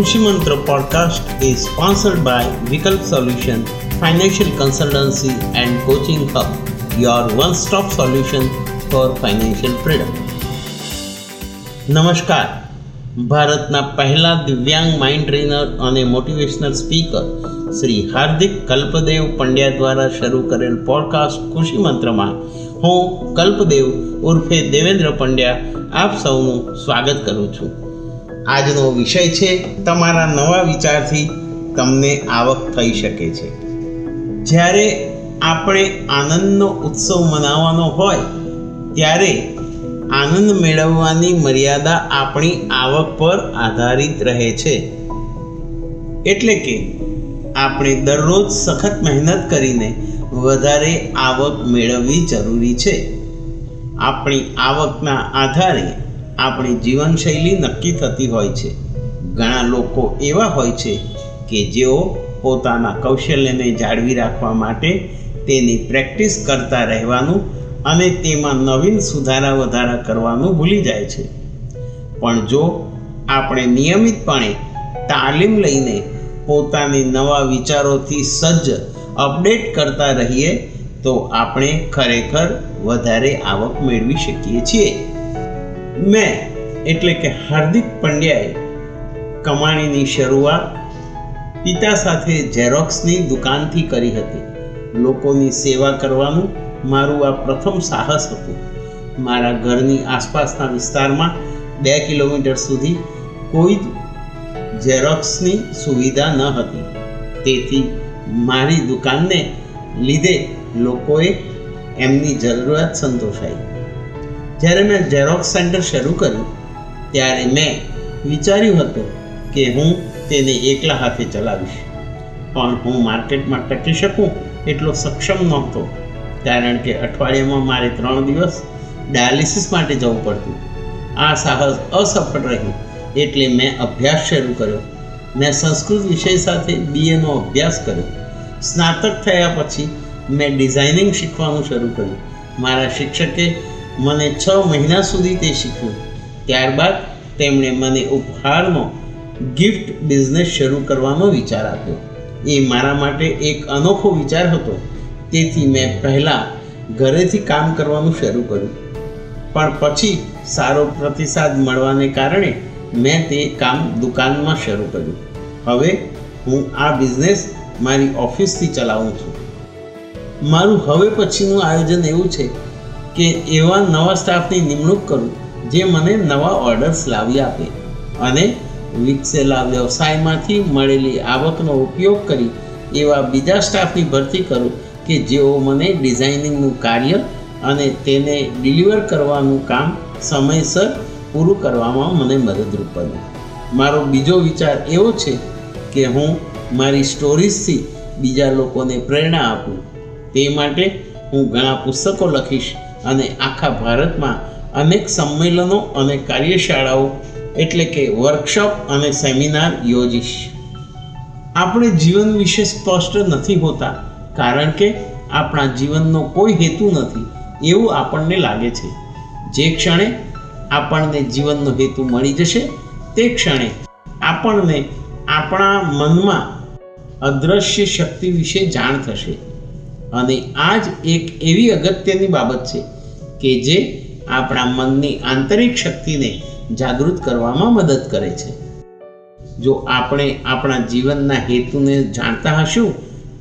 Khushi Mantra podcast is sponsored by Vikalp Solution, Financial Consultancy and Coaching Hub, your one stop solution for financial freedom. નમસ્કાર ભારતના પહેલા દિવ્યાંગ mind trainer અને motivational speaker Shri Hardik Kalpdev Pandya દ્વારા શરૂ કરેલ પોડકાસ્ટ ખુશી મંત્રમાં હું કલ્પદેવ ઉર્ફે દેવેન્દ્ર પંડ્યા આપ સૌનું સ્વાગત કરું છું આજનો વિષય છે તમારા નવા વિચારથી તમને આવક થઈ શકે છે. જ્યારે આપણે આનંદનો ઉત્સવ મનાવવાનો હોય, ત્યારે આનંદ મેળવવાની મર્યાદા આપણી આવક પર આધારિત રહે છે. એટલે કે, આપણે દરરોજ સખત મહેનત કરીને વધારે આવક મેળવવી જરૂરી છે. આપણી આવકના આધારે આપણી જીવનશૈલી નક્કી થતી હોય છે. ઘણા લોકો એવા હોય છે કે જેઓ પોતાના કૌશલ્યને જાળવી રાખવા માટે તેની પ્રેક્ટિસ કરતા રહેવાનું અને તેમાં નવીન સુધારા વધારા કરવાનું ભૂલી જાય છે. પણ જો આપણે નિયમિતપણે તાલીમ લઈને પોતાની નવા વિચારોથી સજ્જ અપડેટ કરતા રહીએ તો આપણે ખરેખર વધારે આવક મેળવી શકીએ છીએ. મેં, એટલે કે હાર્દિક પંડ્યાએ કમાણીની શરૂઆત પિતા સાથે ઝેરોક્સની દુકાનથી કરી હતી. લોકોની સેવા કરવાનું મારું આ પ્રથમ સાહસ હતું. મારા ઘરની આસપાસના વિસ્તારમાં બે કિલોમીટર સુધી કોઈ જ ઝેરોક્સની સુવિધા ન હતી. તેથી મારી દુકાનને લીધે લોકોએ એમની જરૂરિયાત સંતોષાઈ. જ્યારે મેં ઝેરોક્સ સેન્ટર શરૂ કર્યું, ત્યારે મેં વિચાર્યું હતું કે હું તેને એકલા હાથે ચલાવીશ. પણ હું માર્કેટમાં ટકી શકું એટલો સક્ષમ નહોતો, કારણ કે અઠવાડિયામાં મારે ત્રણ દિવસ ડાયાલિસિસ માટે જવું પડતું. આ સાહસ અસફળ રહ્યું, એટલે મેં અભ્યાસ શરૂ કર્યો. મેં સંસ્કૃત વિષય સાથે બીએનો અભ્યાસ કર્યો. સ્નાતક થયા પછી મેં ડિઝાઇનિંગ શીખવાનું શરૂ કર્યું. મારા શિક્ષકે મને છ મહિના સુધી તે શીખ્યું. ત્યારબાદ તેમણે મને ઉપહારનો ગિફ્ટ બિઝનેસ શરૂ કરવાનો વિચાર આપ્યો. એ મારા માટે એક અનોખો વિચાર હતો. તેથી મેં પહેલાં ઘરેથી કામ કરવાનું શરૂ કર્યું. પણ પછી સારો પ્રતિસાદ મળવાને કારણે મેં તે કામ દુકાનમાં શરૂ કર્યું. હવે હું આ બિઝનેસ મારી ઓફિસથી ચલાવું છું. મારું હવે પછીનું આયોજન એવું છે કે એવા નવા સ્ટાફની નિમણૂક કરું, જે મને નવા ઓર્ડર્સ લાવી આપે અને વિકસેલા વ્યવસાયમાંથી મળેલી આવકનો ઉપયોગ કરી એવા બીજા સ્ટાફની ભરતી કરું કે જેઓ મને ડિઝાઇનિંગનું કાર્ય અને તેને ડિલિવર કરવાનું કામ સમયસર પૂરું કરવામાં મને મદદરૂપ બને. મારો બીજો વિચાર એવો છે કે હું મારી સ્ટોરીઝથી બીજા લોકોને પ્રેરણા આપું. તે માટે હું ઘણા પુસ્તકો લખીશ અને આખા ભારતમાં અનેક સંમેલનો અને કાર્યશાળાઓ એટલે કે વર્કશોપ અને સેમિનાર યોજીશ. આપણે જીવન વિશે સ્પષ્ટ નથી હોતા, કારણ કે આપણા જીવનનો કોઈ હેતુ નથી એવું આપણને લાગે છે. જે ક્ષણે આપણને જીવનનો હેતુ મળી જશે, તે ક્ષણે આપણને આપણા મનમાં અદ્રશ્ય શક્તિ વિશે જાણ થશે. અને આ જ એક એવી અગત્યની બાબત છે કે જે આપણા મનની આંતરિક શક્તિને જાગૃત કરવામાં મદદ કરે છે. જો આપણે આપણા જીવનના હેતુને જાણતા હશું,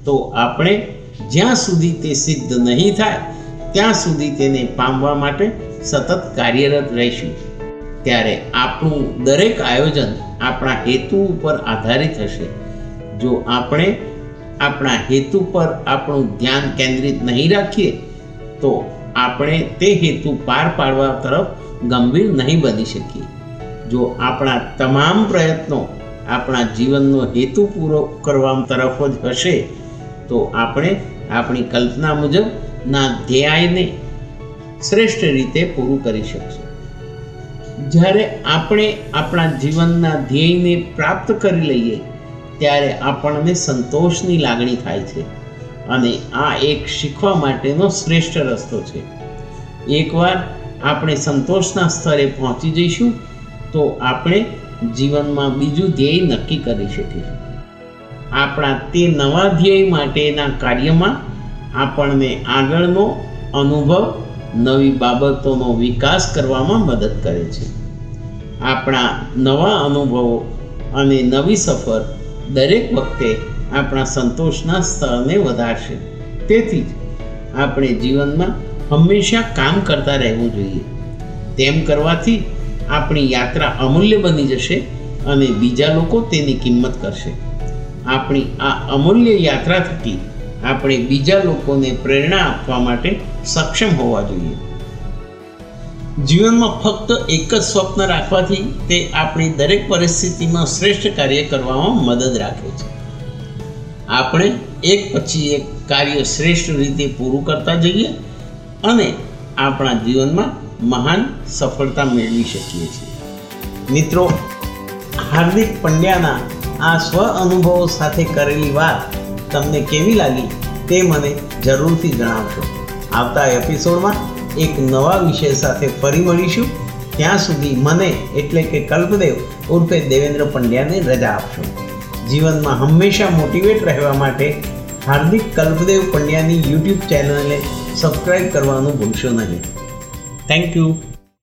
તો આપણે જ્યાં સુધી તે સિદ્ધ નહીં થાય, ત્યાં સુધી તેને પામવા માટે સતત કાર્યરત રહીશું. ત્યારે આપણું દરેક આયોજન આપણા હેતુ ઉપર આધારિત હશે. જો આપણે આપણા હેતુ પર આપણું ધ્યાન કેન્દ્રિત નહીં રાખીએ, તો આપણે તે હેતુ પાર પાડવા તરફ ગંભીર નહીં બની શકીએ. જો આપણા તમામ પ્રયત્નો આપણા જીવનનો હેતુ પૂરો કરવા તરફ જ હશે, તો આપણે આપણી કલ્પના મુજબના ધ્યેયને શ્રેષ્ઠ રીતે પૂરું કરી શકશું. જ્યારે આપણે આપણા જીવનના ધ્યેયને પ્રાપ્ત કરી લઈએ ત્યારે આપણને સંતોષની લાગણી થાય છે અને આ એક શીખવા માટેનો શ્રેષ્ઠ રસ્તો છે. એકવાર આપણે સંતોષના સ્તરે પહોંચી જઈશું, તો આપણે જીવનમાં બીજું ધ્યેય નક્કી કરી શકીશું આપણા તે નવા ધ્યેય માટેના કાર્યમાં આપણને આગળનો અનુભવ, નવી બાબતોનો વિકાસ કરવામાં મદદ કરે છે. આપણા નવા અનુભવો અને નવી સફર દરેક વખતે આપણા સંતોષના સ્તરને વધારશે. તેથી જ આપણે જીવનમાં હંમેશા કામ કરતા રહેવું જોઈએ. તેમ કરવાથી આપણી યાત્રા અમૂલ્ય બની જશે અને બીજા લોકો તેની કિંમત કરશે. આપણી આ અમૂલ્ય યાત્રા થકી આપણે બીજા લોકોને પ્રેરણા આપવા માટે સક્ષમ હોવા જોઈએ. જીવનમાં ફક્ત એક જ સ્વપ્ન રાખવાથી તે આપણી દરેક પરિસ્થિતિમાં શ્રેષ્ઠ કાર્ય કરવામાં મદદ રાખે છે. આપણે એક પછી એક કાર્ય શ્રેષ્ઠ રીતે પૂરું કરતા જઈએ અને આપણા જીવનમાં મહાન સફળતા મેળવી શકીએ છીએ. મિત્રો, હાર્દિક પંડ્યાના આ સ્વ અનુભવો સાથે કરેલી વાત તમને કેવી લાગી તે મને જરૂરથી જણાવશો. આવતા એપિસોડમાં એક નવા વિષય સાથે ફરી મળીશું. ત્યાં સુધી મને એટલે કે કલ્પદેવ ઉર્ફે દેવેન્દ્ર પંડ્યાને રજા આપશો. જીવનમાં હંમેશા મોટિવેટ રહેવા માટે હાર્દિક કલ્પદેવ પંડ્યાની યુટ્યુબ ચેનલને સબસ્ક્રાઈબ કરવાનું ભૂલશો નહીં. Thank you